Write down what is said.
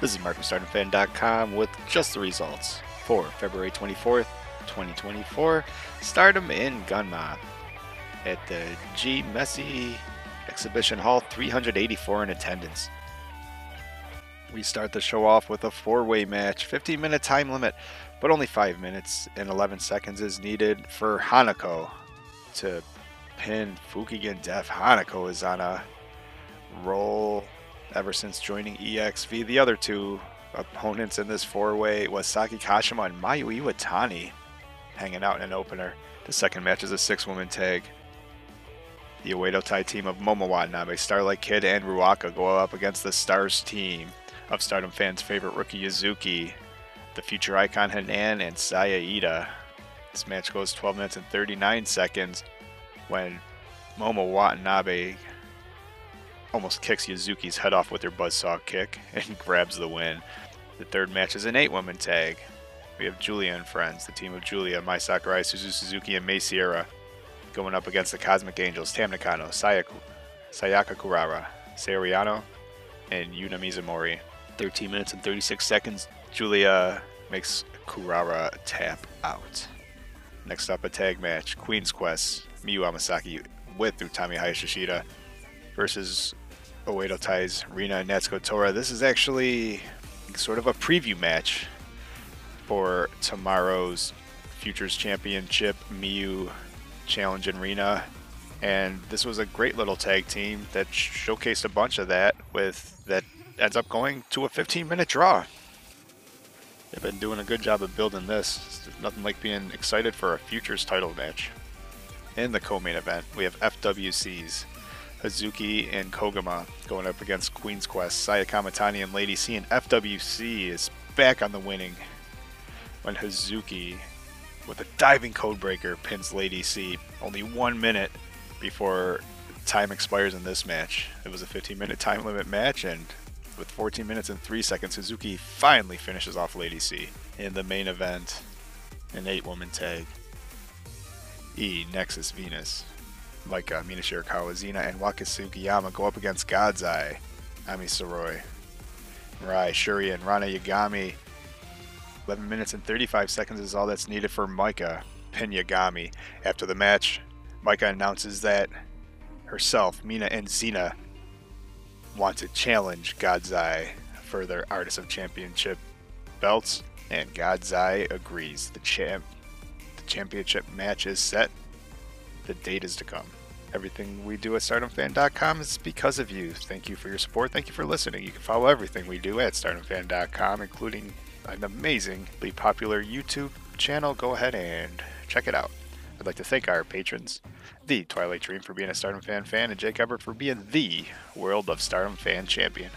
This is Mark from StardomFan.com with just the results for February 24th, 2024. Stardom in Gunma at the G Messe Exhibition Hall, 384 in attendance. We start the show off with a four way match, 15 minute time limit, but only 5 minutes and 11 seconds is needed for Hanako to pin Fukigen Death. Hanako is on a roll ever since joining EXV. The other two opponents in this four-way was Saki Kashima and Mayu Iwatani hanging out in an opener. The second match is a six-woman tag. The Oedo Tai team of Momo Watanabe, Starlight Kid, and Ruaka go up against the Stars team of Stardom fans' favorite rookie Yuzuki, the future icon Hanan, and Saya Iida. This match goes 12 minutes and 39 seconds when Momo Watanabe almost kicks Yuzuki's head off with her buzzsaw kick and grabs the win. The third match is an eight woman tag. We have Julia and friends, the team of Julia, Mai Sakurai, Suzu Suzuki, and Mei Seira, going up against the Cosmic Angels, Tam Nakano, Sayaka, Sayaka Kurara, Saori Anou, and Yuna Mizumori. 13 minutes and 36 seconds, Julia makes Kurara tap out. Next up, a tag match Queen's Quest, Miyu Amasaki with Utami Hayashishita versus Oedo Tai's Rina and Natsuko Tora. This is actually sort of a preview match for tomorrow's Futures Championship Miyu Challenge in Rina. And this was a great little tag team that showcased a bunch of that with that ends up going to a 15 minute draw. They've been doing a good job of building this. Nothing like being excited for a Futures title match. In the co-main event, we have FWC's Hazuki and Koguma going up against Queen's Quest, Saya and Lady C, and FWC is back on the winning when Hazuki, with a diving codebreaker, pins Lady C only one minute before time expires in this match. It was a 15 minute time limit match, and with 14 minutes and 3 seconds, Hazuki finally finishes off Lady C in the main event, an 8 woman tag. E Nexus Venus like uh, Mina Shirakawa, Xena, and Waka Tsukiyama go up against God's Eye, Ami Sourei, Mirai, Shuri, and Ranna Yagami. 11 minutes and 35 seconds is all that's needed for Maika pin Yagami. After the match, Maika announces that herself, Mina, and Xena want to challenge God's Eye for their Artist of Championship belts, and God's Eye agrees. The champ, the championship match is set the date is to come. Everything we do at StardomFan.com is because of you. Thank you for your support. Thank you for listening. You can follow everything we do at StardomFan.com, including an amazingly popular YouTube channel. Go ahead and check it out. I'd like to thank our patrons, the Twilight Dream for being a Stardom Fan fan, and Jake Everett for being the World of Stardom Fan champion.